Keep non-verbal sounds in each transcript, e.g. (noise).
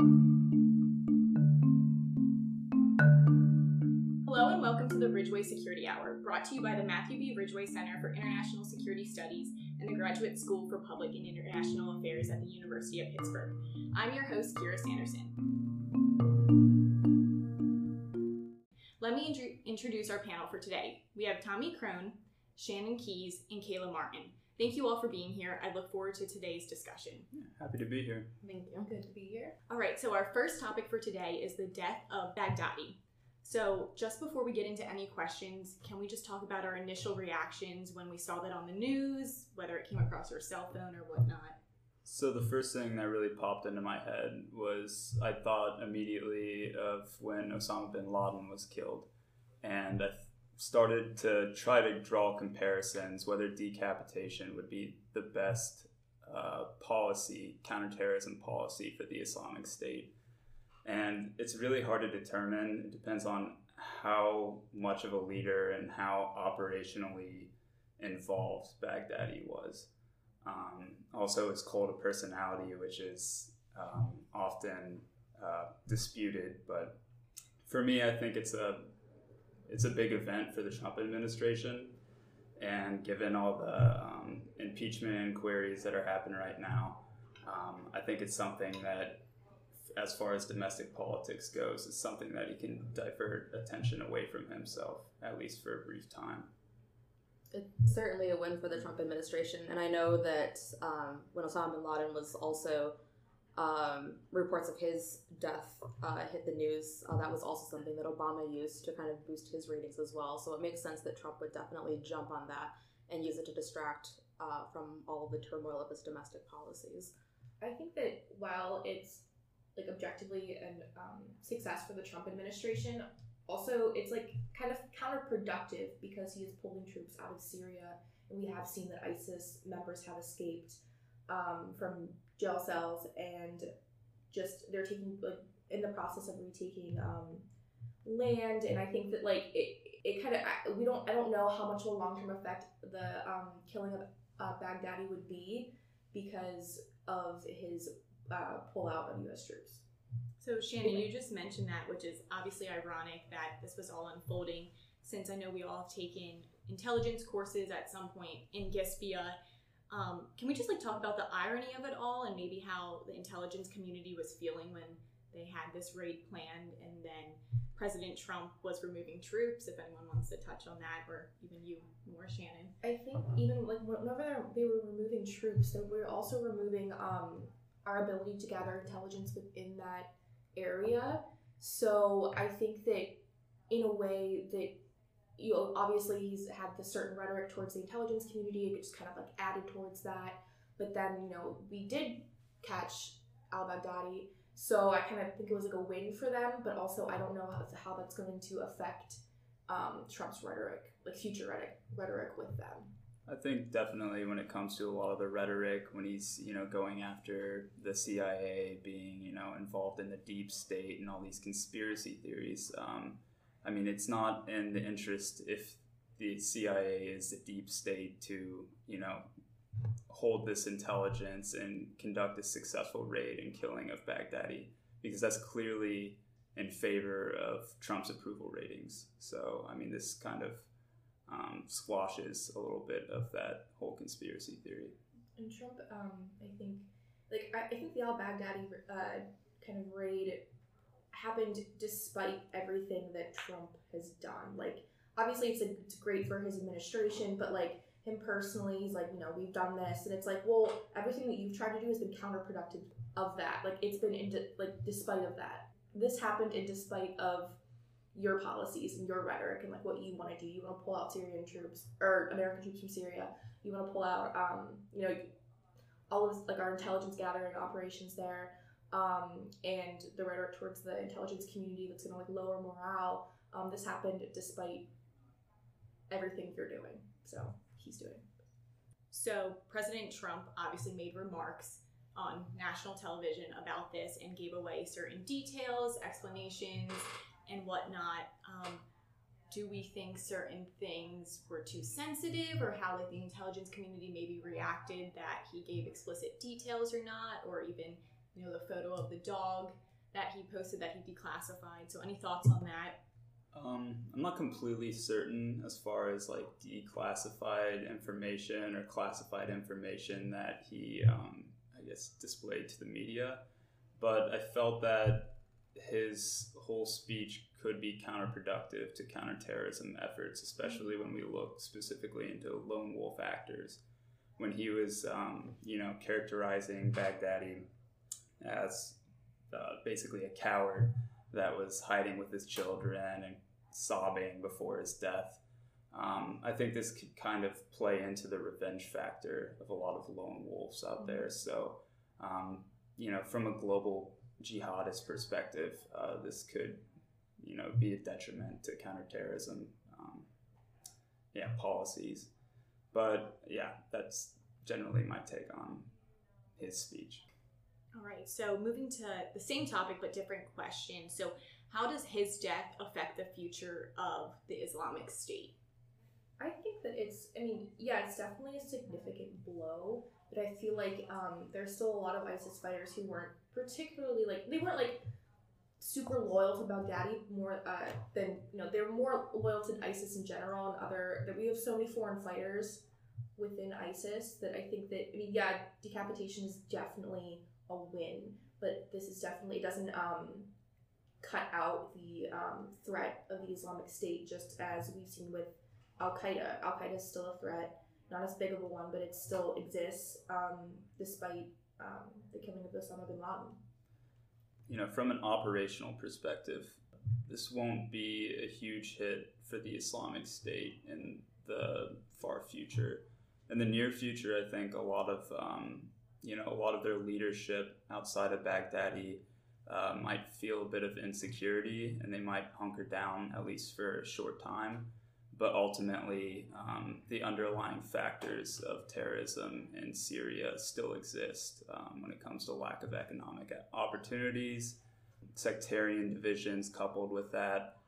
Hello and welcome to the Ridgway Security Hour, brought to you by the Matthew B. Ridgway Center for International Security Studies and the Graduate School for Public and International Affairs at the University of Pittsburgh. I'm your host, Kira Sanderson. Let me intro- introduce our panel for today. We have Tommy Crone, Shannon Keys, and Kayla Martin. Thank you all for being here. I look forward to today's discussion. Happy to be here. Thank you. Good to be here. All right, so our first topic for today is the death of Baghdadi. So, just before we get into any questions, can we just talk about our initial reactions when we saw that on the news, whether it came across our cell phone or whatnot? So, the first thing that really popped into my head was I thought immediately of when Osama bin Laden was killed. And I th- started to try to draw comparisons whether decapitation would be the best uh, policy, counterterrorism policy for the Islamic State. And it's really hard to determine. It depends on how much of a leader and how operationally involved Baghdadi was. Um, also, his cult of personality, which is um, often uh, disputed, but for me, I think it's a it's a big event for the Trump administration, and given all the um, impeachment inquiries that are happening right now, um, I think it's something that as far as domestic politics goes, is something that he can divert attention away from himself, at least for a brief time. It's certainly a win for the Trump administration. And I know that um, when Osama bin Laden was also um, reports of his death uh, hit the news, uh, that was also something that Obama used to kind of boost his ratings as well. So it makes sense that Trump would definitely jump on that and use it to distract uh, from all of the turmoil of his domestic policies. I think that while it's like objectively an um, success for the Trump administration. Also, it's like kind of counterproductive because he is pulling troops out of Syria, and we have seen that ISIS members have escaped um, from jail cells and just they're taking like in the process of retaking um, land. And I think that like it, it kind of we don't I don't know how much of a long term effect the um, killing of uh, Baghdadi would be because of his uh, pull out of U.S. troops. So, Shannon, you just mentioned that, which is obviously ironic that this was all unfolding since I know we all have taken intelligence courses at some point in GSPIA. Um, can we just like talk about the irony of it all and maybe how the intelligence community was feeling when they had this raid planned and then President Trump was removing troops? If anyone wants to touch on that, or even you more, Shannon. I think even like whenever they were removing troops, they were also removing um, our ability to gather intelligence within that area. So I think that in a way that you obviously he's had the certain rhetoric towards the intelligence community, it just kind of like added towards that. But then, you know, we did catch al Baghdadi. So I kind of think it was like a win for them, but also I don't know how, how that's going to affect um, Trump's rhetoric, like future rhetoric, rhetoric with them. I think definitely when it comes to a lot of the rhetoric, when he's you know going after the CIA being you know involved in the deep state and all these conspiracy theories, um, I mean it's not in the interest if the CIA is the deep state to you know hold this intelligence and conduct a successful raid and killing of Baghdadi because that's clearly in favor of Trump's approval ratings. So I mean this kind of um, squashes a little bit of that whole conspiracy theory. And Trump, um, I think, like I, I think the Al Baghdadi uh, kind of raid happened despite everything that Trump has done. Like obviously, it's a, it's great for his administration, but like him personally, he's like, you know, we've done this, and it's like, well, everything that you've tried to do has been counterproductive of that. Like it's been in like despite of that. This happened in despite of your policies and your rhetoric and like what you want to do. You want to pull out Syrian troops or American troops from Syria. You want to pull out, um, you know, all of like our intelligence gathering operations there, um, and the rhetoric towards the intelligence community that's going to like lower morale. Um, this happened despite everything you're doing. So he's doing. So President Trump obviously made remarks on national television about this and gave away certain details, explanations, and whatnot. Um, do we think certain things were too sensitive, or how like the intelligence community maybe reacted that he gave explicit details or not, or even you know the photo of the dog that he posted that he declassified. So any thoughts on that? Um, I'm not completely certain as far as like declassified information or classified information that he, um, I guess, displayed to the media, but I felt that his whole speech could be counterproductive to counterterrorism efforts, especially when we look specifically into lone wolf actors. When he was, um, you know, characterizing Baghdadi as uh, basically a coward that was hiding with his children and sobbing before his death. Um, I think this could kind of play into the revenge factor of a lot of lone wolves out there. So, um, you know, from a global jihadist perspective, uh, this could, you know, be a detriment to counterterrorism, um, yeah, policies. But yeah, that's generally my take on his speech. All right, so moving to the same topic but different question. So, how does his death affect the future of the Islamic State? I think that it's, I mean, yeah, it's definitely a significant blow, but I feel like um, there's still a lot of ISIS fighters who weren't particularly, like, they weren't, like, super loyal to Baghdadi more uh, than, you know, they were more loyal to ISIS in general and other, that we have so many foreign fighters within ISIS that I think that, I mean, yeah, decapitation is definitely a win, but this is definitely, it doesn't, um, cut out the um, threat of the Islamic State, just as we've seen with Al Qaeda. Al Qaeda is still a threat, not as big of a one, but it still exists um, despite um, the killing of Osama bin Laden. You know, from an operational perspective, this won't be a huge hit for the Islamic State in the far future. In the near future, I think a lot of um, you know a lot of their leadership outside of Baghdadi uh, might feel a bit of insecurity and they might hunker down at least for a short time. But ultimately, um, the underlying factors of terrorism in Syria still exist um, when it comes to lack of economic opportunities, sectarian divisions coupled with that.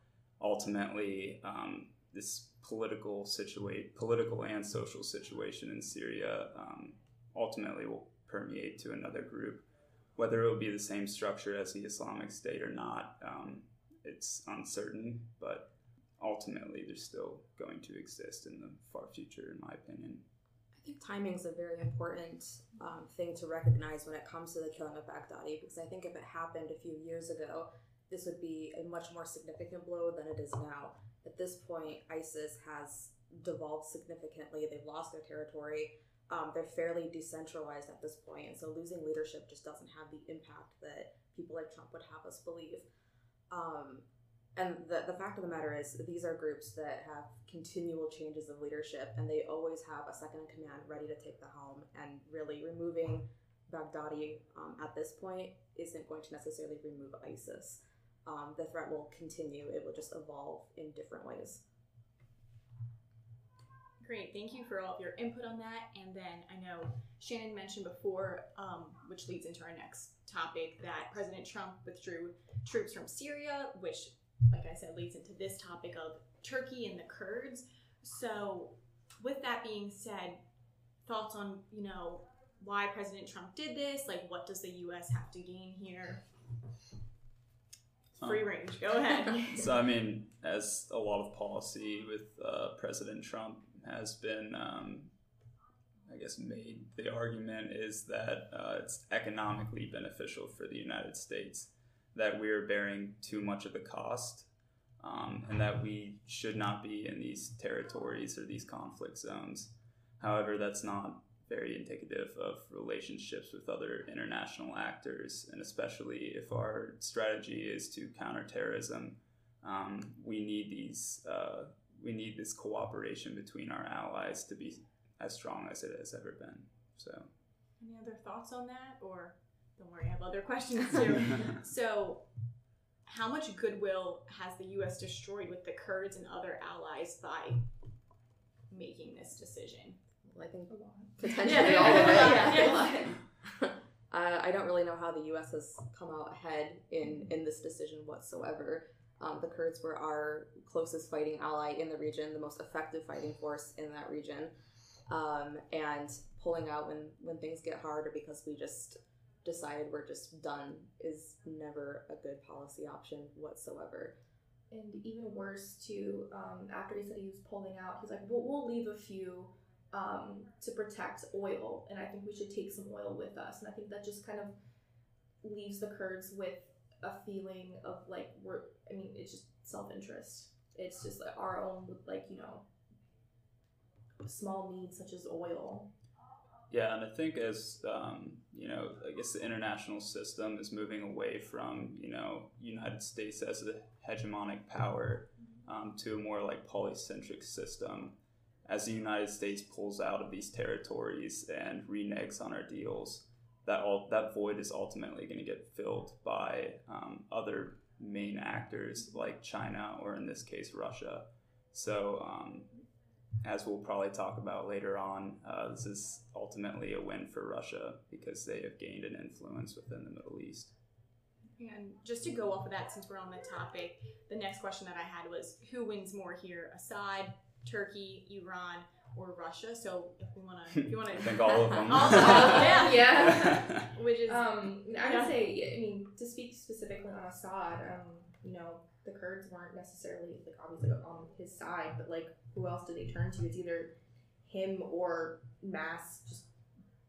Ultimately, um, this political situation, political and social situation in Syria, um, ultimately will permeate to another group whether it will be the same structure as the Islamic State or not, um, it's uncertain, but ultimately they're still going to exist in the far future, in my opinion. I think timing is a very important um, thing to recognize when it comes to the killing of Baghdadi, because I think if it happened a few years ago, this would be a much more significant blow than it is now. At this point, ISIS has devolved significantly. They've lost their territory um, they're fairly decentralized at this point, and so losing leadership just doesn't have the impact that people like Trump would have us believe. Um, and the, the fact of the matter is, these are groups that have continual changes of leadership, and they always have a second in command ready to take the helm. And really, removing Baghdadi um, at this point isn't going to necessarily remove ISIS. Um, the threat will continue, it will just evolve in different ways. Great, thank you for all of your input on that. And then I know Shannon mentioned before, um, which leads into our next topic, that President Trump withdrew troops from Syria, which, like I said, leads into this topic of Turkey and the Kurds. So, with that being said, thoughts on you know why President Trump did this? Like, what does the U.S. have to gain here? Free range. Go ahead. (laughs) so, I mean, as a lot of policy with uh, President Trump, has been, um, I guess, made. The argument is that uh, it's economically beneficial for the United States, that we're bearing too much of the cost, um, and that we should not be in these territories or these conflict zones. However, that's not very indicative of relationships with other international actors, and especially if our strategy is to counter terrorism, um, we need these uh, we need this cooperation between our allies to be as strong as it has ever been. So, any other thoughts on that, or don't worry, I have other (laughs) questions too. (laughs) so, how much goodwill has the U.S. destroyed with the Kurds and other allies by making this decision? Well, I think potentially yeah. all of it. (laughs) yeah. yeah. uh, I don't really know how the U.S. has come out ahead in in this decision whatsoever. Um, the Kurds were our closest fighting ally in the region, the most effective fighting force in that region. Um, and pulling out when, when things get hard or because we just decided we're just done is never a good policy option whatsoever. And even worse, too, um, after he said he was pulling out, he's like, we'll, we'll leave a few um, to protect oil, and I think we should take some oil with us. And I think that just kind of leaves the Kurds with a feeling of like, we're, I mean, it's just self interest. It's just like our own, like, you know, small needs such as oil. Yeah, and I think as um, you know, I guess the international system is moving away from you know United States as a hegemonic power um, to a more like polycentric system. As the United States pulls out of these territories and reneges on our deals, that all that void is ultimately going to get filled by um, other main actors like China or in this case Russia. So um, as we'll probably talk about later on, uh, this is ultimately a win for Russia because they have gained an influence within the Middle East. And just to go off of that, since we're on the topic, the next question that I had was who wins more here, Assad, Turkey, Iran, or Russia? So if we want to, if you want to, (laughs) I think all of them. (laughs) All of them, yeah. Yeah. (laughs) which is Um, I Yeah. would say, I mean, to speak specifically on Assad, um, you know, the Kurds weren't necessarily like obviously on his side, but like who else do they turn to? It's either him or mass, just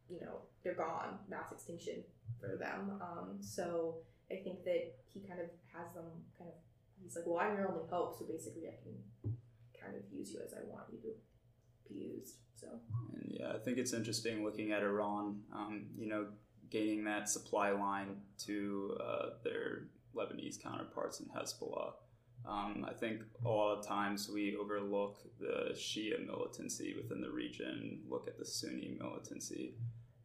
you know, they're gone, mass extinction for them. Um, so I think that he kind of has them kind of. He's like, well, I'm your only hope, so basically, I can kind of use you as I want you to be used. So And yeah, I think it's interesting looking at Iran, um, you know, gaining that supply line to uh, their Lebanese counterparts in Hezbollah. Um, I think a lot of times we overlook the Shia militancy within the region, look at the Sunni militancy,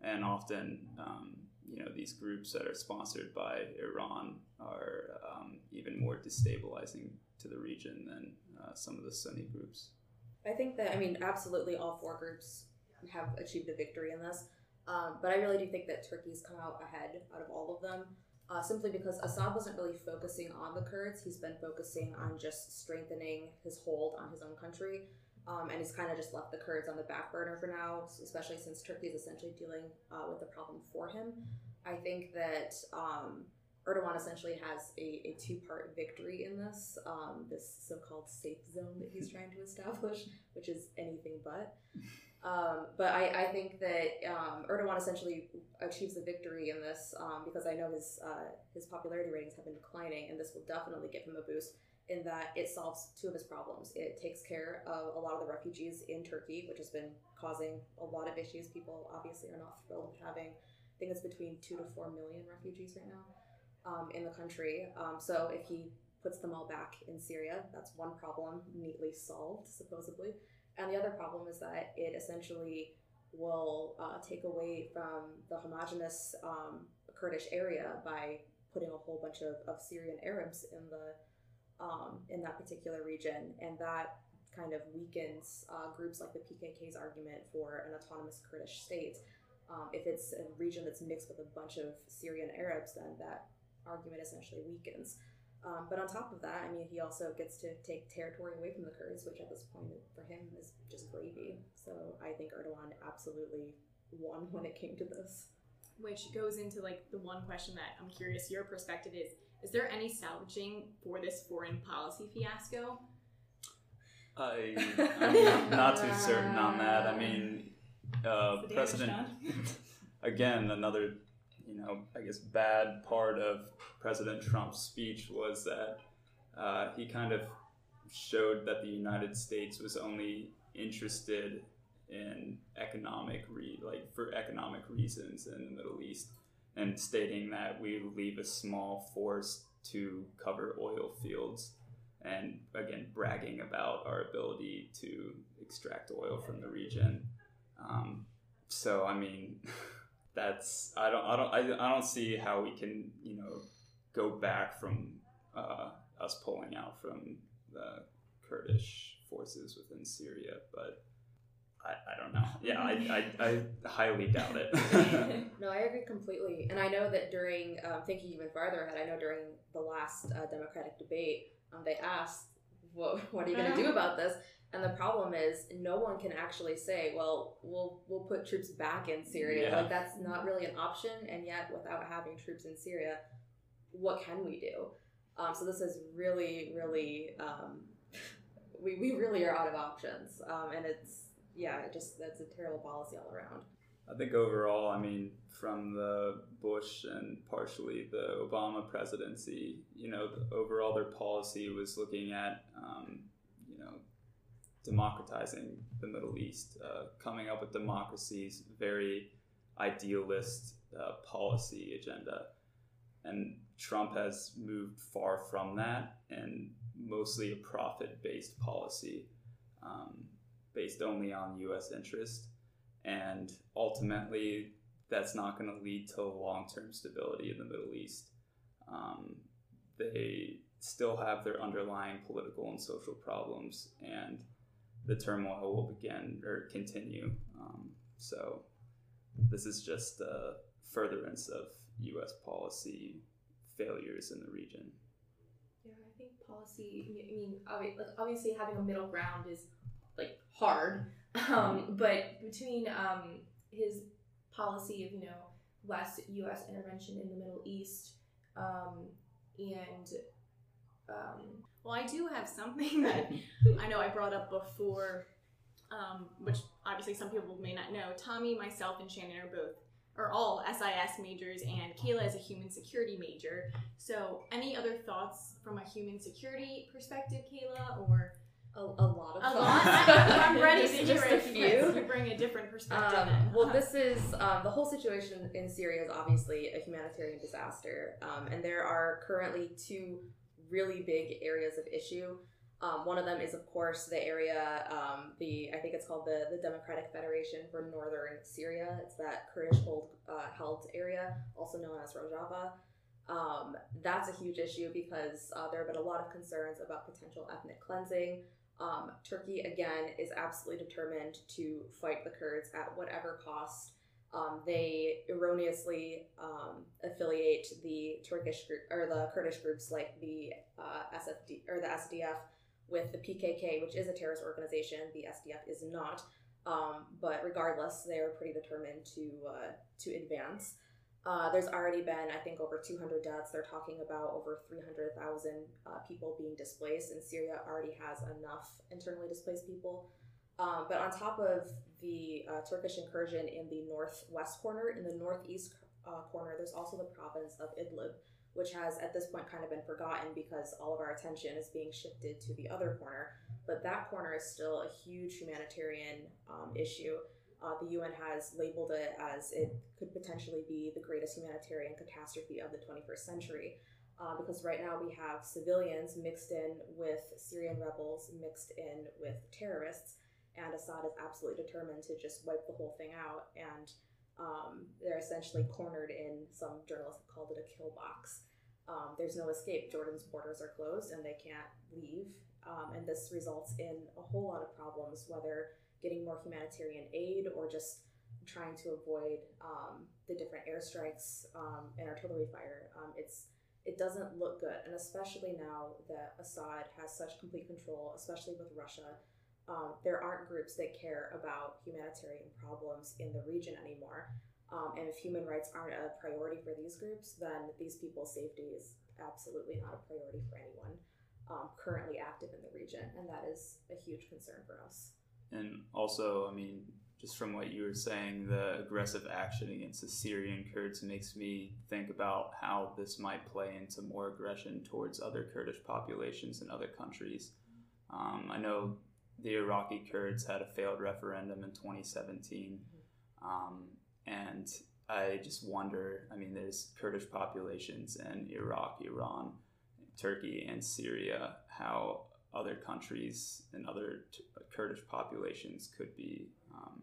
and often, um, you know, these groups that are sponsored by Iran are um, even more destabilizing to the region than uh, some of the Sunni groups. I think that I mean absolutely all four groups have achieved a victory in this, um, but I really do think that Turkey's come out ahead out of all of them. Uh, simply because Assad wasn't really focusing on the Kurds, he's been focusing on just strengthening his hold on his own country, um, and he's kind of just left the Kurds on the back burner for now, especially since Turkey is essentially dealing uh, with the problem for him. I think that um, Erdogan essentially has a, a two part victory in this, um, this so called safe zone that he's (laughs) trying to establish, which is anything but. Um, but I, I think that um, Erdogan essentially achieves a victory in this um, because I know his uh, his popularity ratings have been declining, and this will definitely give him a boost in that it solves two of his problems. It takes care of a lot of the refugees in Turkey, which has been causing a lot of issues. People obviously are not thrilled with having, I think it's between two to four million refugees right now um, in the country. Um, so if he puts them all back in Syria, that's one problem neatly solved, supposedly. And the other problem is that it essentially will uh, take away from the homogenous um, Kurdish area by putting a whole bunch of, of Syrian Arabs in the um, in that particular region, and that kind of weakens uh, groups like the PKK's argument for an autonomous Kurdish state. Um, if it's a region that's mixed with a bunch of Syrian Arabs, then that argument essentially weakens. Um, but on top of that, I mean, he also gets to take territory away from the Kurds, which at this point for him is just gravy. So I think Erdogan absolutely won when it came to this. which goes into like the one question that I'm curious your perspective is is there any salvaging for this foreign policy fiasco? I, (laughs) I'm not, not too certain on that. I mean, uh, President, (laughs) again, another, you know, I guess bad part of President Trump's speech was that uh, he kind of showed that the United States was only interested in economic re like for economic reasons in the Middle East, and stating that we leave a small force to cover oil fields and again bragging about our ability to extract oil from the region. Um, so I mean, (laughs) that's I don't I don't I, I don't see how we can you know go back from uh, us pulling out from the Kurdish forces within Syria, but. I, I don't know. Yeah, I, I, I highly doubt it. (laughs) No, I agree completely. And I know that during, um, thinking even farther ahead, I know during the last uh, Democratic debate, um, they asked what, (laughs) what are you going to do about this? And the problem is, no one can actually say, well, we'll we'll put troops back in Syria. Yeah. Like that's not really an option. And yet, without having troops in Syria, what can we do? Um, so this is really, really, um, (laughs) we we really are out of options. Um, and it's yeah, it just that's a terrible policy all around. I think overall, I mean, from the Bush and partially the Obama presidency, you know, the, overall their policy was looking at, um, you know, democratizing the Middle East, uh, coming up with democracy's very idealist uh, policy agenda. And Trump has moved far from that and mostly a profit based policy um, based only on US interest. And ultimately, that's not going to lead to long term stability in the Middle East. Um, they still have their underlying political and social problems, and the turmoil will begin or continue. Um, so, this is just a furtherance of U.S. policy failures in the region. Yeah, I think policy. I mean, obviously having a middle ground is like hard, um, but between um, his policy of you know less U.S. intervention in the Middle East um, and um, Well, I do have something that (laughs) I know I brought up before, um, which obviously some people may not know. Tommy, myself, and Shannon are both, are all SIS majors, and Kayla is a human security major. So, any other thoughts from a human security perspective, Kayla, or A, a lot of a lot? I'm ready (laughs) just, to just hear a few. You bring a different perspective. Um, well, this is um, the whole situation in Syria is obviously a humanitarian disaster, um, and there are currently two really big areas of issue. Um, one of them is, of course, the area, um, the I think it's called the the Democratic Federation for Northern Syria. It's that Kurdish hold, uh, held area, also known as Rojava. Um, that's a huge issue because uh, there have been a lot of concerns about potential ethnic cleansing. Um, Turkey, again, is absolutely determined to fight the Kurds at whatever cost. Um, they erroneously um, affiliate the Turkish group or the Kurdish groups like the uh, SFD or the SDF with the PKK, which is a terrorist organization. The SDF is not, um, but regardless, they are pretty determined to uh, to advance. Uh, there's already been, I think, over 200 deaths. They're talking about over 300,000 uh, people being displaced, and Syria already has enough internally displaced people. Um, but on top of the uh, Turkish incursion in the northwest corner, in the northeast uh, corner, there's also the province of Idlib, which has at this point kind of been forgotten because all of our attention is being shifted to the other corner. But that corner is still a huge humanitarian um, issue. Uh, the UN has labeled it as it could potentially be the greatest humanitarian catastrophe of the 21st century. Uh, because right now we have civilians mixed in with Syrian rebels, mixed in with terrorists, and Assad is absolutely determined to just wipe the whole thing out. And um, they're essentially cornered in some journalists have called it a kill box. Um, there's no escape. Jordan's borders are closed and they can't leave. Um, and this results in a whole lot of problems, whether getting more humanitarian aid or just trying to avoid um, the different airstrikes um, and artillery fire. Um, it's it doesn't look good, and especially now that Assad has such complete control, especially with Russia. Um, there aren't groups that care about humanitarian problems in the region anymore. Um, and if human rights aren't a priority for these groups, then these people's safety is absolutely not a priority for anyone um, currently active in the region, and that is a huge concern for us. And also, I mean, just from what you were saying, the aggressive action against the Syrian Kurds makes me think about how this might play into more aggression towards other Kurdish populations in other countries. Um, I know the Iraqi Kurds had a failed referendum in 2017, um, and I just wonder. I mean, there's Kurdish populations in Iraq, Iran, Turkey, and Syria. How other countries and other t- Kurdish populations could be um,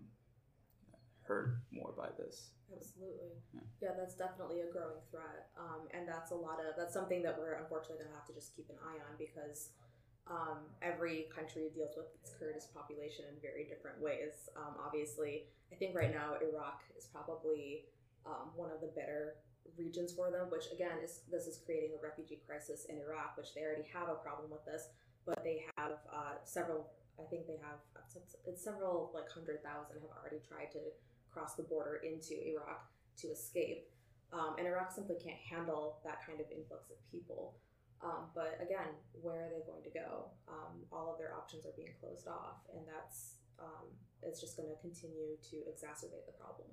hurt more by this. Absolutely. Yeah. Yeah, that's definitely a growing threat. Um, and that's a lot of, that's something that we're unfortunately going to have to just keep an eye on because um, every country deals with its Kurdish population in very different ways. Um, obviously, I think right now Iraq is probably um, one of the better regions for them, which again is this is creating a refugee crisis in Iraq, which they already have a problem with this. But they have uh, several. I think they have it's several like hundred thousand have already tried to cross the border into Iraq to escape, um, and Iraq simply can't handle that kind of influx of people. Um, but again, where are they going to go? Um, all of their options are being closed off, and that's um, it's just going to continue to exacerbate the problem.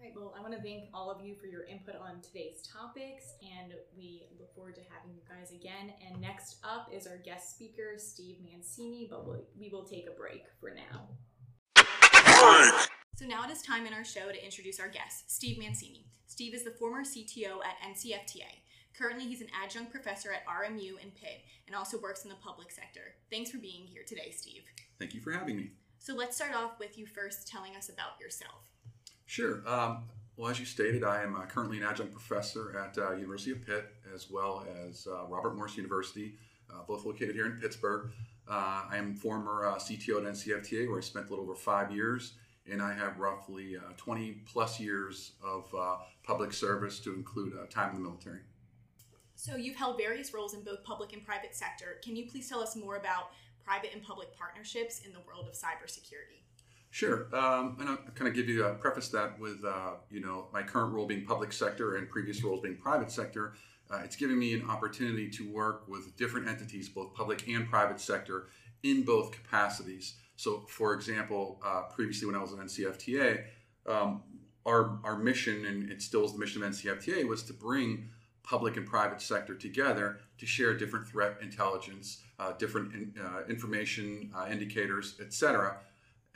All right, well, I want to thank all of you for your input on today's topics, and we look forward to having you guys again. And next up is our guest speaker, Steve Mancini, but we'll, we will take a break for now. So now it is time in our show to introduce our guest, Steve Mancini. Steve is the former CTO at NCFTA. Currently, he's an adjunct professor at RMU in Pitt and also works in the public sector. Thanks for being here today, Steve. Thank you for having me. So let's start off with you first telling us about yourself. Sure. Um, well, as you stated, I am uh, currently an adjunct professor at uh, University of Pitt as well as uh, Robert Morris University, uh, both located here in Pittsburgh. Uh, I am former uh, CTO at NCFTA, where I spent a little over five years, and I have roughly 20 plus years of public service to include time in the military. So you've held various roles in both public and private sector. Can you please tell us more about private and public partnerships in the world of cybersecurity? Sure, um, and I'll kind of give you a preface that with uh, you know my current role being public sector and previous roles being private sector. Uh, it's giving me an opportunity to work with different entities, both public and private sector, in both capacities. So, for example, uh, previously when I was at NCFTA, um, our our mission and it still is the mission of NCFTA was to bring public and private sector together to share different threat intelligence, uh, different in, uh, information uh, indicators, etc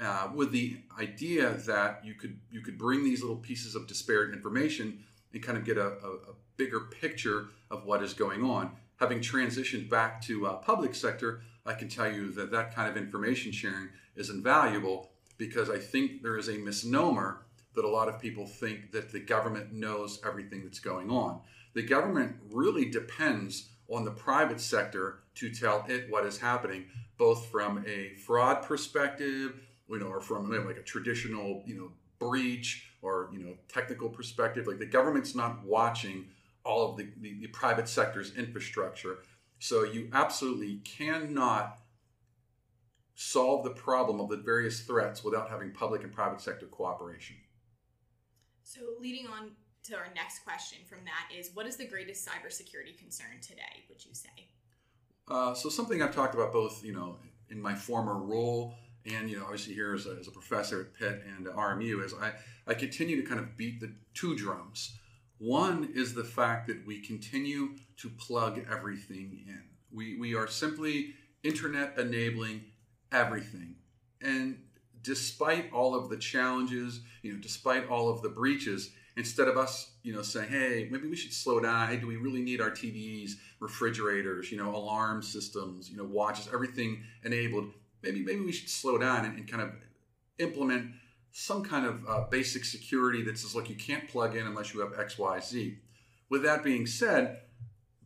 uh, with the idea that you could you could bring these little pieces of disparate information and kind of get a, a, a bigger picture of what is going on. Having transitioned back to uh, public sector, I can tell you that that kind of information sharing is invaluable because I think there is a misnomer that a lot of people think that the government knows everything that's going on. The government really depends on the private sector to tell it what is happening, both from a fraud perspective, you know, or from like a traditional, you know, breach or you know technical perspective. Like the government's not watching all of the, the, the private sector's infrastructure. So you absolutely cannot solve the problem of the various threats without having public and private sector cooperation. So leading on to our next question from that is what is the greatest cybersecurity concern today, would you say? Uh, so something I've talked about both, you know, in my former role and you know obviously here as a, as a professor at Pitt and RMU is I, I continue to kind of beat the two drums. One is the fact that we continue to plug everything in. We, we are simply internet enabling everything. And despite all of the challenges, you know, despite all of the breaches, instead of us, you know, saying, hey, maybe we should slow down. Hey, do we really need our TVs, refrigerators, you know, alarm systems, you know, watches, everything enabled? Maybe maybe we should slow down and, and kind of implement some kind of uh, basic security that says, look, you can't plug in unless you have X, Y, Z. With that being said,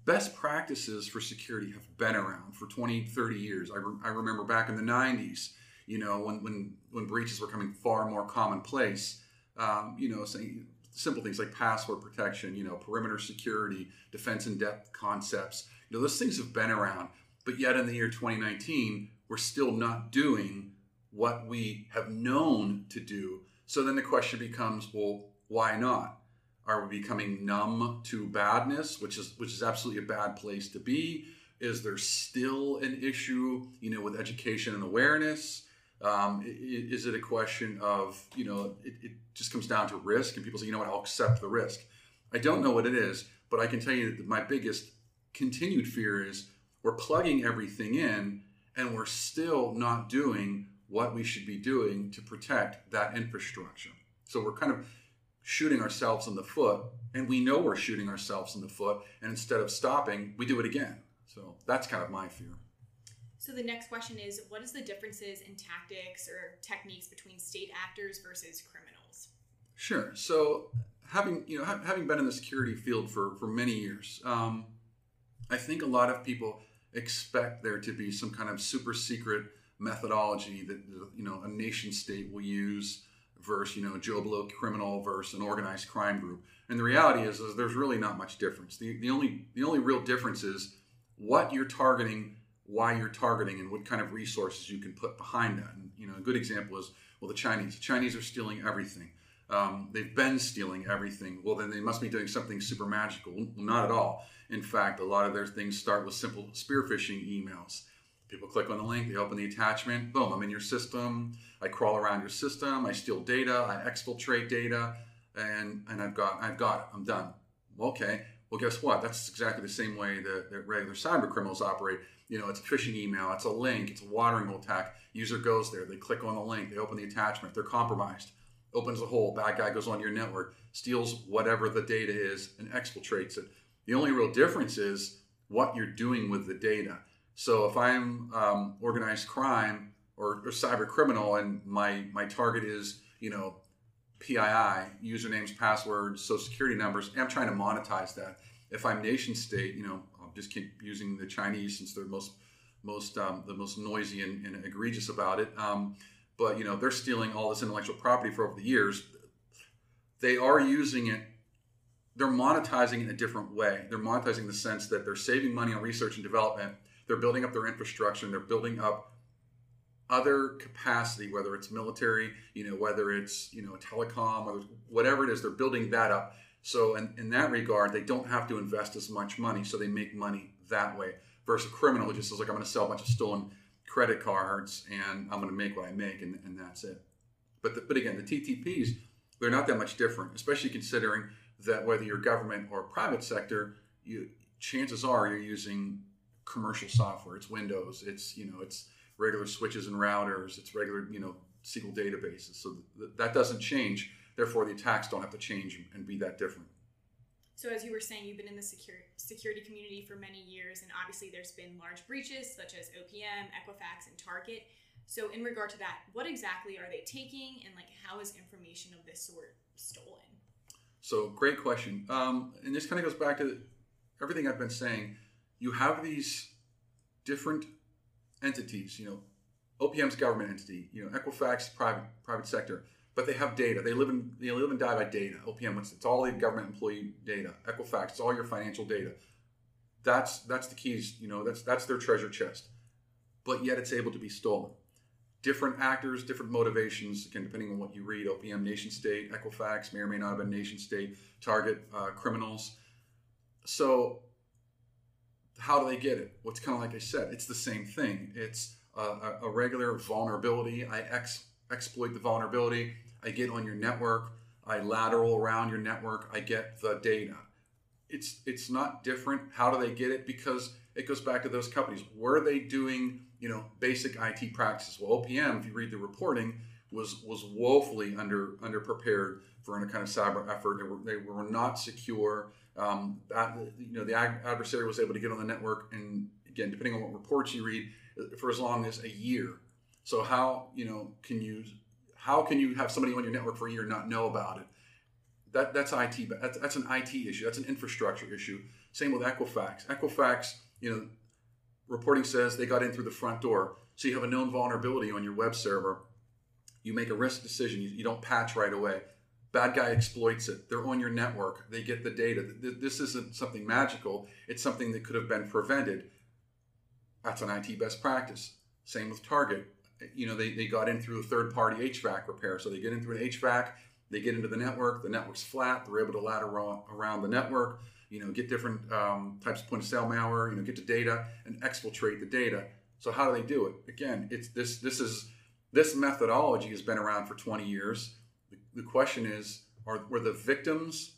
best practices for security have been around for 20, 30 years. I, re- I remember back in the 90s, you know, when, when, when breaches were coming far more commonplace, um, you know, saying simple things like password protection, you know, perimeter security, defense in depth concepts. You know, those things have been around. But yet in the year 2019, we're still not doing what we have known to do. So then the question becomes, well, why not? Are we becoming numb to badness, which is which is absolutely a bad place to be? Is there still an issue, you know, with education and awareness? Um, is it a question of, you know, it, it just comes down to risk, and people say, you know what, I'll accept the risk. I don't know what it is, but I can tell you that my biggest continued fear is we're plugging everything in and we're still not doing what we should be doing to protect that infrastructure. So we're kind of shooting ourselves in the foot, and we know we're shooting ourselves in the foot, and instead of stopping, we do it again. So that's kind of my fear. So the next question is what is the differences in tactics or techniques between state actors versus criminals? Sure. So having you know ha- having been in the security field for for many years, um, I think a lot of people expect there to be some kind of super secret methodology that you know a nation state will use versus you know Joe Blow criminal versus an organized crime group. And the reality is, is there's really not much difference. The, the only the only real difference is what you're targeting, why you're targeting, and what kind of resources you can put behind that. And you know, a good example is well, the Chinese. The Chinese are stealing everything. Um, they've been stealing everything. Well, then they must be doing something super magical. Well, not at all. In fact, a lot of their things start with simple spear phishing emails. People click on the link, they open the attachment, boom, I'm in your system. I crawl around your system, I steal data, I exfiltrate data, and and I've got I've got it. I'm done. Okay. Well, guess what? That's exactly the same way that, that regular cyber criminals operate. You know, it's a phishing email, it's a link, it's a watering hole attack. User goes there, they click on the link, they open the attachment, they're compromised. Opens a hole, bad guy goes on your network, steals whatever the data is, and exfiltrates it. The only real difference is what you're doing with the data. So if I'm um, organized crime or, or cyber criminal and my my target is you know PII, usernames, passwords, social security numbers, and I'm trying to monetize that. If I'm nation state, you know, I'll just keep using the Chinese since they're most most um, the most noisy and, and egregious about it. Um, but you know, they're stealing all this intellectual property for over the years. They are using it. They're monetizing in a different way. They're monetizing in the sense that they're saving money on research and development. They're building up their infrastructure and they're building up other capacity, whether it's military, you know, whether it's you know telecom, whether whatever it is, they're building that up. So in, in that regard, they don't have to invest as much money, so they make money that way. Versus a criminal who just says like I'm going to sell a bunch of stolen credit cards and I'm going to make what I make, and, and that's it. But the, but again, the TTPs they're not that much different, especially considering that whether you're government or private sector, you chances are you're using commercial software. It's Windows. It's you know it's regular switches and routers. It's regular you know SQL databases. So th- that doesn't change. Therefore, the attacks don't have to change and be that different. So as you were saying, you've been in the security security community for many years, and obviously there's been large breaches such as OPM, Equifax, and Target. So in regard to that, what exactly are they taking, and like how is information of this sort stolen? So great question, um, and this kind of goes back to everything I've been saying. You have these different entities. You know, OPM's government entity. You know, Equifax private private sector but they have data. They live and they live and die by data. OPM, it's, it's all the government employee data. Equifax, it's all your financial data. That's that's the keys. You know, that's that's their treasure chest. But yet, it's able to be stolen. Different actors, different motivations. Again, depending on what you read, OPM, nation state, Equifax may or may not have been nation state. Target uh, criminals. So, how do they get it? What's well, kind of like I said, it's the same thing. It's a, a regular vulnerability. I ex, exploit the vulnerability I get on your network, I lateral around your network, I get the data. It's it's not different. How do they get it? Because it goes back to those companies. Were they doing, you know, basic IT practices? Well, OPM, if you read the reporting, was was woefully under underprepared for any kind of cyber effort. They were they were not secure. Um, that, you know, the adversary was able to get on the network, and again, depending on what reports you read, for as long as a year. So how you know can you how can you have somebody on your network for a year and not know about it? That, that's IT. That's, that's an IT issue. That's an infrastructure issue. Same with Equifax. Equifax, you know, reporting says they got in through the front door. So you have a known vulnerability on your web server. You make a risk decision. You, you don't patch right away. Bad guy exploits it. They're on your network. They get the data. This isn't something magical. It's something that could have been prevented. That's an IT best practice. Same with Target you know, they, they got in through a third party HVAC repair. So they get in through an HVAC, they get into the network, the network's flat, they're able to ladder around the network, you know, get different um, types of point of sale malware, you know, get the data and exfiltrate the data. So how do they do it? Again, it's this this is this methodology has been around for 20 years. The, the question is, are were the victims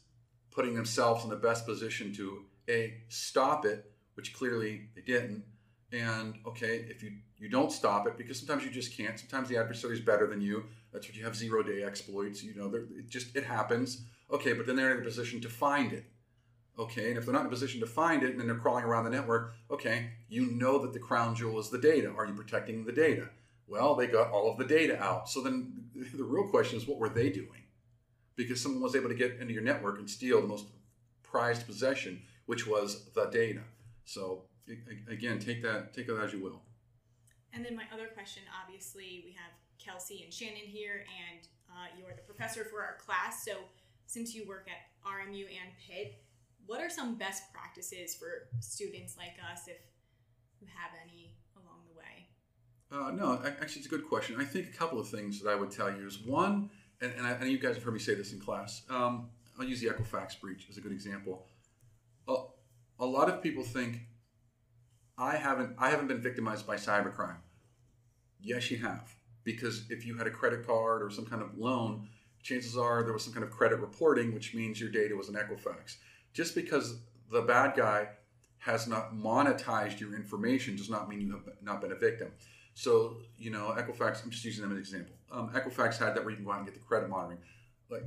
putting themselves in the best position to a stop it, which clearly they didn't, and okay, if you you don't stop it because sometimes you just can't. Sometimes the adversary is better than you. That's what you have zero day exploits. You know, it just it happens. Okay, but then they're in a position to find it. Okay, and if they're not in a position to find it and then they're crawling around the network, okay, you know that the crown jewel is the data. Are you protecting the data? Well, they got all of the data out. So then (laughs) the real question is, what were they doing? Because someone was able to get into your network and steal the most prized possession, which was the data. So again, take that take that as you will. And then my other question, obviously, we have Kelsey and Shannon here, and uh, you are the professor for our class. So since you work at RMU and Pitt, what are some best practices for students like us if you have any along the way? Uh, no, actually, it's a good question. I think a couple of things that I would tell you is one, and, and, I, and you guys have heard me say this in class. Um, I'll use the Equifax breach as a good example. A, a lot of people think I haven't I haven't been victimized by cybercrime. Yes, you have, because if you had a credit card or some kind of loan, chances are there was some kind of credit reporting, which means your data was in Equifax. Just because the bad guy has not monetized your information does not mean you have not been a victim. So, you know, Equifax, I'm just using them as an example. Um, Equifax had that where you can go out and get the credit monitoring. Like,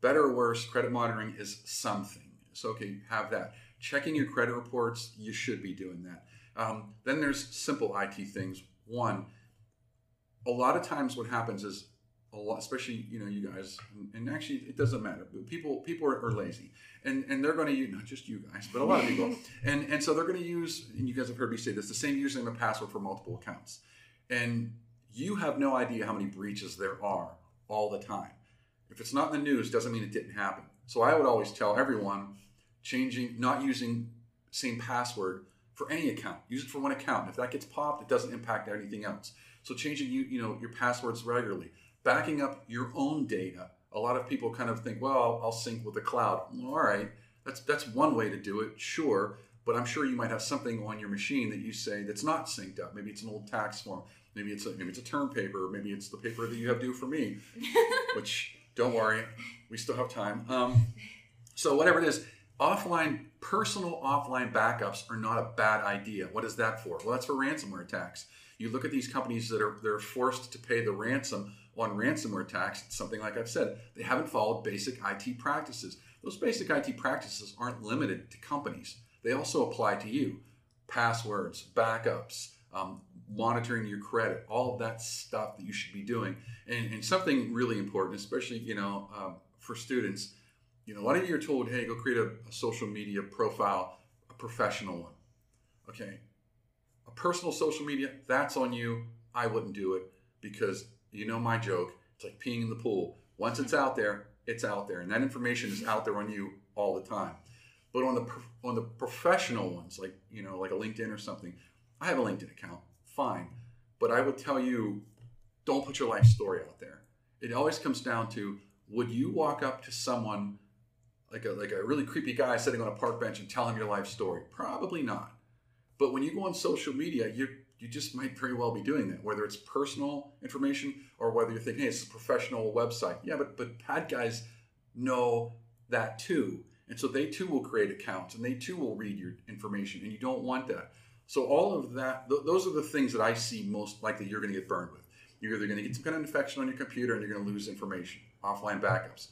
better or worse, credit monitoring is something. So, okay, have that. Checking your credit reports, you should be doing that. Um, then there's simple IT things. One, a lot of times what happens is a lot, especially you know you guys, and, and actually it doesn't matter. But people people are, are, lazy, and and they're going to use not just you guys, but a lot of people, (laughs) and and so they're going to use. And you guys have heard me say this: the same username and password for multiple accounts, and you have no idea how many breaches there are all the time. If it's not in the news, doesn't mean it didn't happen. So I would always tell everyone changing, not using same password for any account. Use it for one account. If that gets popped, it doesn't impact anything else. So changing you you know your passwords regularly backing up your own data. A lot of people kind of think, well, I'll, sync with the cloud. All right, that's that's one way to do it, sure. But I'm sure you might have something on your machine that you say that's not synced up. Maybe it's an old tax form. Maybe it's a, maybe it's a term paper. Maybe it's the paper that you have due for me. (laughs) which don't worry, we still have time. Um, so whatever it is, offline personal offline backups are not a bad idea. What is that for? Well, that's for ransomware attacks. You look at these companies that are they're forced to pay the ransom on ransomware attacks, something like I've said, they haven't followed basic IT practices. Those basic IT practices aren't limited to companies, they also apply to you. Passwords, backups, um, monitoring your credit, all of that stuff that you should be doing. And, and something really important, especially you know um, for students, you know, a lot of you are told, hey, go create a, a social media profile, a professional one. Okay, a personal social media, that's on you. I wouldn't do it because you know my joke. It's like peeing in the pool. Once it's out there, it's out there, and that information is out there on you all the time. But on the on the professional ones, like you know, like a LinkedIn or something, I have a LinkedIn account, fine. But I would tell you, don't put your life story out there. It always comes down to would you walk up to someone like a like a really creepy guy sitting on a park bench and tell him your life story? Probably not. But when you go on social media, you you just might very well be doing that, whether it's personal information or whether you're thinking, hey, it's a professional website. Yeah, but but bad guys know that too. And so they too will create accounts and they too will read your information, and you don't want that. So all of that, th- those are the things that I see most likely you're going to get burned with. You're either going to get some kind of infection on your computer and you're going to lose information, offline backups.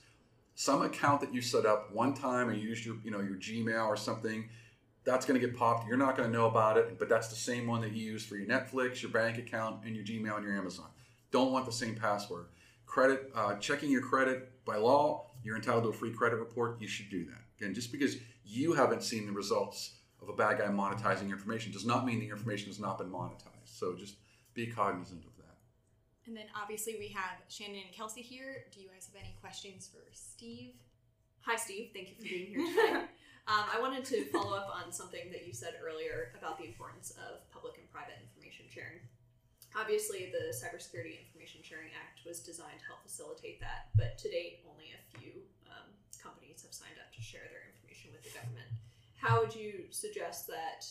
Some account that you set up one time and you used your, you know, your Gmail or something, that's going to get popped. You're not going to know about it, but that's the same one that you use for your Netflix, your bank account, and your Gmail and your Amazon. Don't want the same password. Credit, uh, checking your credit by law, you're entitled to a free credit report. You should do that. Again, just because you haven't seen the results of a bad guy monetizing your information does not mean the information has not been monetized. So just be cognizant of that. And then obviously we have Shannon and Kelsey here. Do you guys have any questions for Steve? Hi, Steve. Thank you for being here (laughs) today. Um, I wanted to follow up on something that you said earlier about the importance of public and private information sharing. Obviously, the Cybersecurity Information Sharing Act was designed to help facilitate that, but to date, only a few um, companies have signed up to share their information with the government. How would you suggest that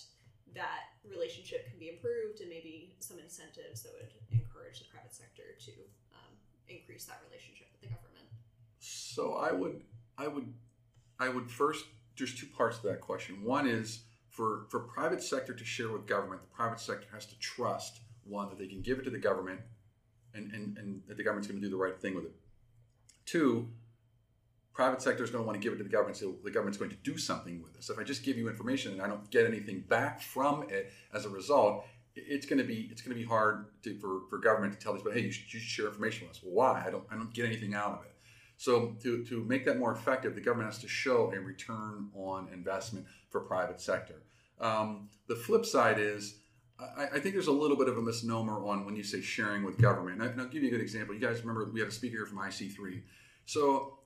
that relationship can be improved, and maybe some incentives that would encourage the private sector to um, increase that relationship with the government? So I would, I would, I would first there's two parts to that question. One is for for private sector to share with government, the private sector has to trust one that they can give it to the government, and and, and that the government's going to do the right thing with it. Two, private sector is going to want to give it to the government, so the government's going to do something with it. So if I just give you information and I don't get anything back from it as a result, it's going to be it's going to be hard to, for, for government to tell these, but hey, you should, you should share information with us. Why? I don't I don't get anything out of it. So to, to make that more effective, the government has to show a return on investment for private sector. Um, the flip side is, I, I, think there's a little bit of a misnomer on when you say sharing with government. And, I, will give you a good example. You guys remember we have a speaker here from IC3. So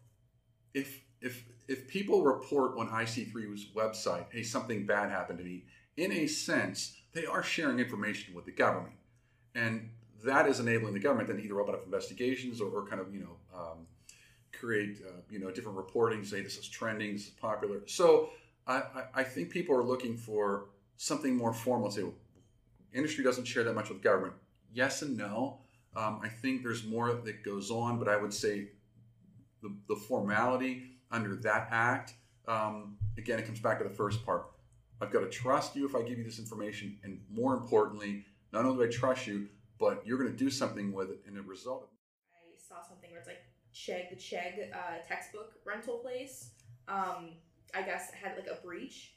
if if if people report on IC3's website, hey, something bad happened to me, in a sense, they are sharing information with the government, and that is enabling the government then either open up investigations or, or kind of you know um, create uh, you know different reporting, say this is trending, this is popular. So I, I, think people are looking for something more formal. Say, well, industry doesn't share that much with government. Yes and no. Um, I think there's more that goes on, but I would say the, the formality under that act, um, again, it comes back to the first part. I've got to trust you if I give you this information, and more importantly, not only do I trust you, but you're going to do something with it, and the result. I saw something where it's like Chegg, the Chegg uh, textbook rental place. Um, I guess had like a breach,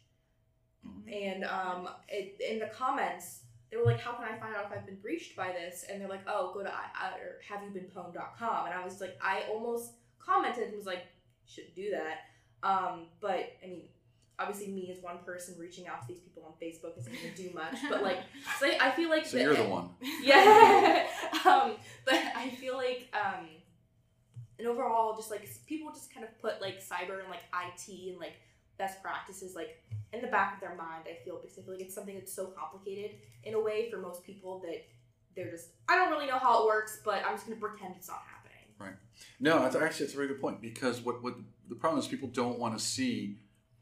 and um, it, in the comments they were like, "How can I find out if I've been breached by this?" And they're like, "Oh, go to I, or haveyoubeenpwned.com." And I was like, I almost commented and was like, "Shouldn't do that." Um, but I mean, obviously, me as one person reaching out to these people on Facebook isn't going to do much. But like, so I feel like So the- you're the one. (laughs) yeah. (laughs) um, but I feel like, um, and overall, just like people just kind of put like cyber and like IT and like best practices like in the back of their mind. I feel because I feel like it's something that's so complicated in a way for most people that they're just I don't really know how it works, but I'm just gonna pretend it's not happening. Right. No, that's actually it's a very good point because what what the problem is people don't want to see,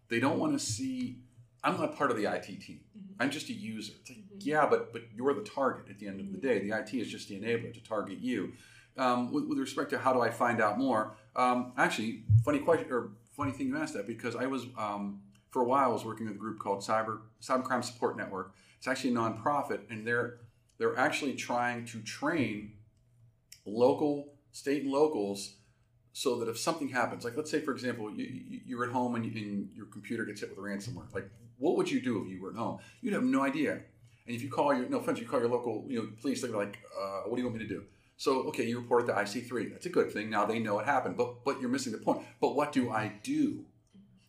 they don't want to see. I'm not part of the IT team. Mhm. I'm just a user. It's like, Mhm. yeah, but but you're the target at the end of the day. The IT is just the enabler to target you. Um, with, with respect to how do I find out more? Um, actually, funny question or funny thing you asked that because I was um, for a while I was working with a group called Cyber Cybercrime Support Network. It's actually a nonprofit, and they're they're actually trying to train local, state and locals so that if something happens, like let's say for example, you, you're at home and, you, and your computer gets hit with ransomware, like what would you do if you were at home? You'd have no idea. And if you call your no offense, you call your local you know police, they're like, uh, what do you want me to do? So okay, you report to IC3. That's a good thing. Now they know it happened, but but you're missing the point. But what do I do?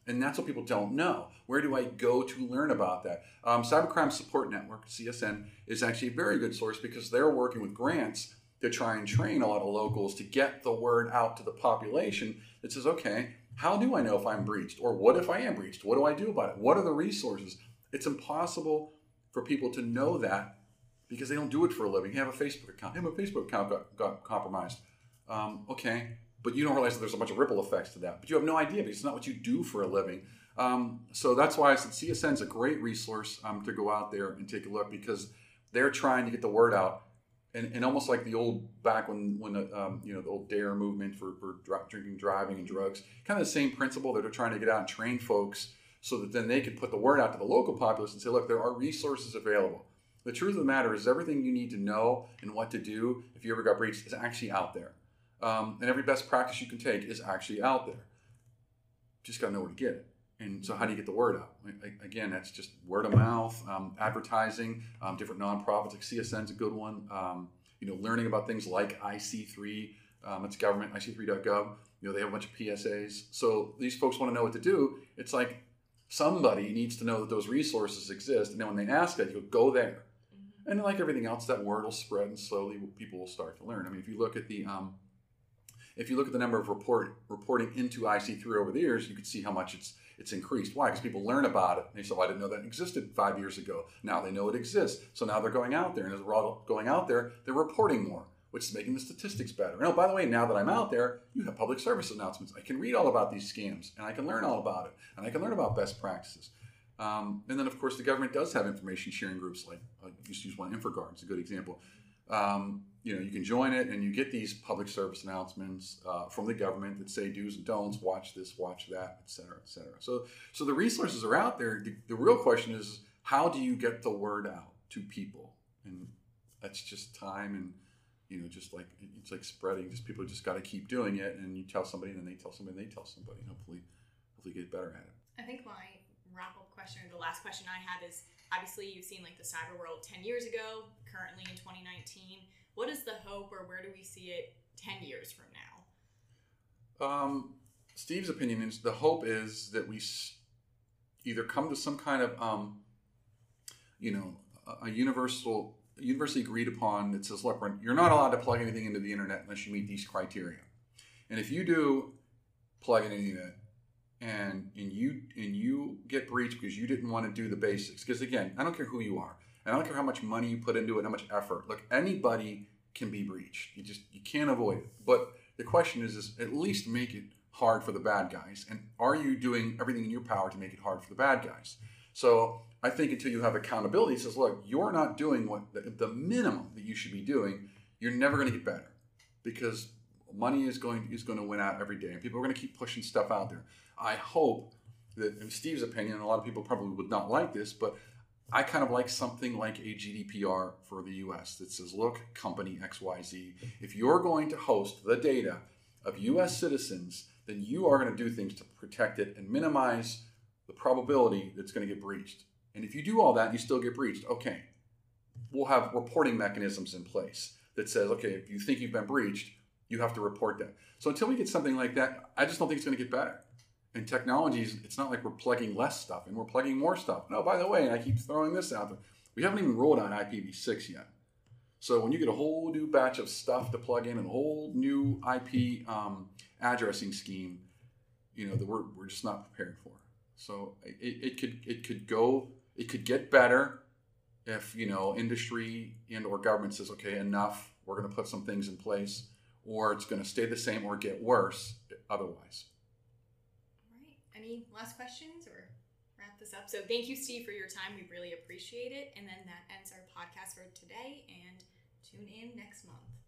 And that's what people don't know. Where do I go to learn about that? Um, Cybercrime Support Network (CSN) is actually a very good source because they're working with grants to try and train a lot of locals to get the word out to the population that says, okay, how do I know if I'm breached? Or what if I am breached? What do I do about it? What are the resources? It's impossible for people to know that because they don't do it for a living. They have a Facebook account. Hey, my Facebook account got, got compromised. Um, okay, but you don't realize that there's a bunch of ripple effects to that. But you have no idea because it's not what you do for a living. Um, so that's why I said CSN is a great resource um, to go out there and take a look because they're trying to get the word out and, and almost like the old back when when the, um, you know the old dare movement for, for dri- drinking driving and drugs kind of the same principle that they're trying to get out and train folks so that then they can put the word out to the local populace and say look there are resources available the truth of the matter is everything you need to know and what to do if you ever got breached is actually out there. Um, and every best practice you can take is actually out there. Just got to know where to get it. And so how do you get the word out? Again that's just word of mouth um, advertising um, different nonprofits like csn's is a good one. Um, you know learning about things like ic3 um, it's government ic3.gov you know they have a bunch of psas so these folks want to know what to do. It's like somebody needs to know that those resources exist. And then when they ask that you go there and like everything else that word will spread and slowly people will start to learn i mean if you look at the um, if you look at the number of report reporting into IC3 over the years, you can see how much it's it's increased. Why? Because people learn about it. They say, "Well, I didn't know that existed five years ago." Now they know it exists. So now they're going out there, and as we're all going out there, they're reporting more, which is making the statistics better. Oh, by the way, now that I'm out there, you have public service announcements. I can read all about these scams, and I can learn all about it, and I can learn about best practices. Um, and then, of course, the government does have information sharing groups. Like used to use one, InfraGard. It's a good example. Um, you know, you can join it, and you get these public service announcements uh, from the government that say do's and don'ts, watch this, watch that, et cetera, et cetera. So, so the resources are out there. The, the real question is, how do you get the word out to people? And that's just time, and you know, just like it's like spreading. Just people just got to keep doing it, and you tell somebody, and then they tell somebody, and they tell somebody. and Hopefully, hopefully, get better at it. I think my question, the last question I have is obviously you've seen like the cyber world 10 years ago, currently in 2019. What is the hope, or where do we see it 10 years from now? Um, Steve's opinion is the hope is that we either come to some kind of, um, you know, a, universal, universally agreed upon that says, look, you're not allowed to plug anything into the internet unless you meet these criteria. And if you do plug the internet, and and you and you get breached because you didn't want to do the basics. Because again, I don't care who you are, and I don't care how much money you put into it, how much effort. Look, anybody can be breached. You just you can't avoid it. But the question is, is at least make it hard for the bad guys. And are you doing everything in your power to make it hard for the bad guys? So I think until you have accountability, it says, look, you're not doing what the, the minimum that you should be doing. You're never going to get better because money is going is going to win out every day, and people are going to keep pushing stuff out there. I hope that, in Steve's opinion, and a lot of people probably would not like this, but I kind of like something like a GDPR for the US that says, look, company XYZ, if you're going to host the data of US citizens, then you are going to do things to protect it and minimize the probability that's going to get breached. And if you do all that you still get breached, okay, we'll have reporting mechanisms in place that says, okay, if you think you've been breached, you have to report that. So until we get something like that, I just don't think it's going to get better. And technologies, it's not like we're plugging less stuff and we're plugging more stuff. No, by the way, and I keep throwing this out there, we haven't even rolled out IPv6 yet. So when you get a whole new batch of stuff to plug in and a whole new IP um, addressing scheme, you know that we're, we're just not prepared for. So it, it could it could go it could get better if you know industry and or government says okay enough we're going to put some things in place or it's going to stay the same or get worse otherwise. Any last questions or wrap this up? So thank you, Steve, for your time. We really appreciate it. And then that ends our podcast for today. And tune in next month.